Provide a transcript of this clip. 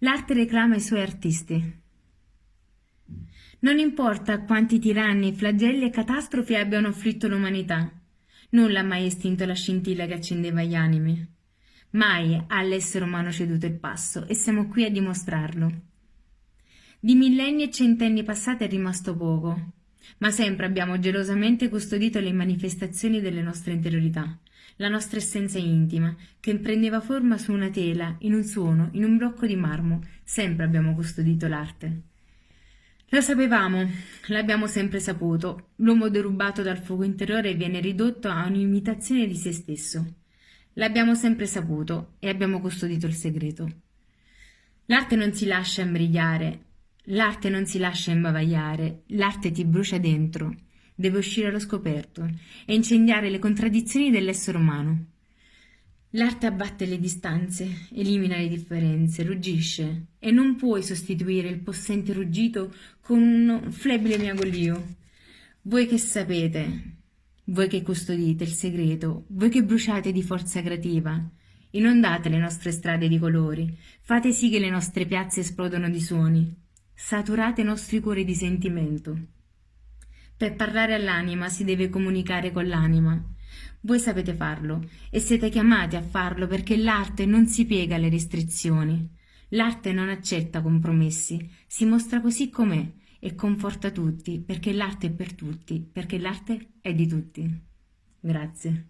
L'arte reclama i suoi artisti. Non importa quanti tiranni, flagelli e catastrofi abbiano afflitto l'umanità, nulla ha mai estinto la scintilla che accendeva gli animi. Mai ha l'essere umano ceduto il passo e siamo qui a dimostrarlo. Di millenni e centenni passati è rimasto poco, ma sempre abbiamo gelosamente custodito le manifestazioni delle nostre interiorità, la nostra essenza intima, che prendeva forma su una tela, in un suono, in un blocco di marmo, sempre abbiamo custodito l'arte. Lo sapevamo, l'abbiamo sempre saputo, l'uomo derubato dal fuoco interiore viene ridotto a un'imitazione di se stesso. L'abbiamo sempre saputo e abbiamo custodito il segreto. L'arte non si lascia imbrigliare, l'arte non si lascia imbavagliare, l'arte ti brucia dentro, deve uscire allo scoperto e incendiare le contraddizioni dell'essere umano. L'arte abbatte le distanze, elimina le differenze, ruggisce e non puoi sostituire il possente ruggito con un flebile miagolio. Voi che sapete, voi che custodite il segreto, voi che bruciate di forza creativa, inondate le nostre strade di colori, fate sì che le nostre piazze esplodano di suoni, saturate i nostri cuori di sentimento. Per parlare all'anima si deve comunicare con l'anima. Voi sapete farlo e siete chiamati a farlo perché l'arte non si piega alle restrizioni. L'arte non accetta compromessi, si mostra così com'è e conforta tutti perché l'arte è per tutti, perché l'arte è di tutti. Grazie.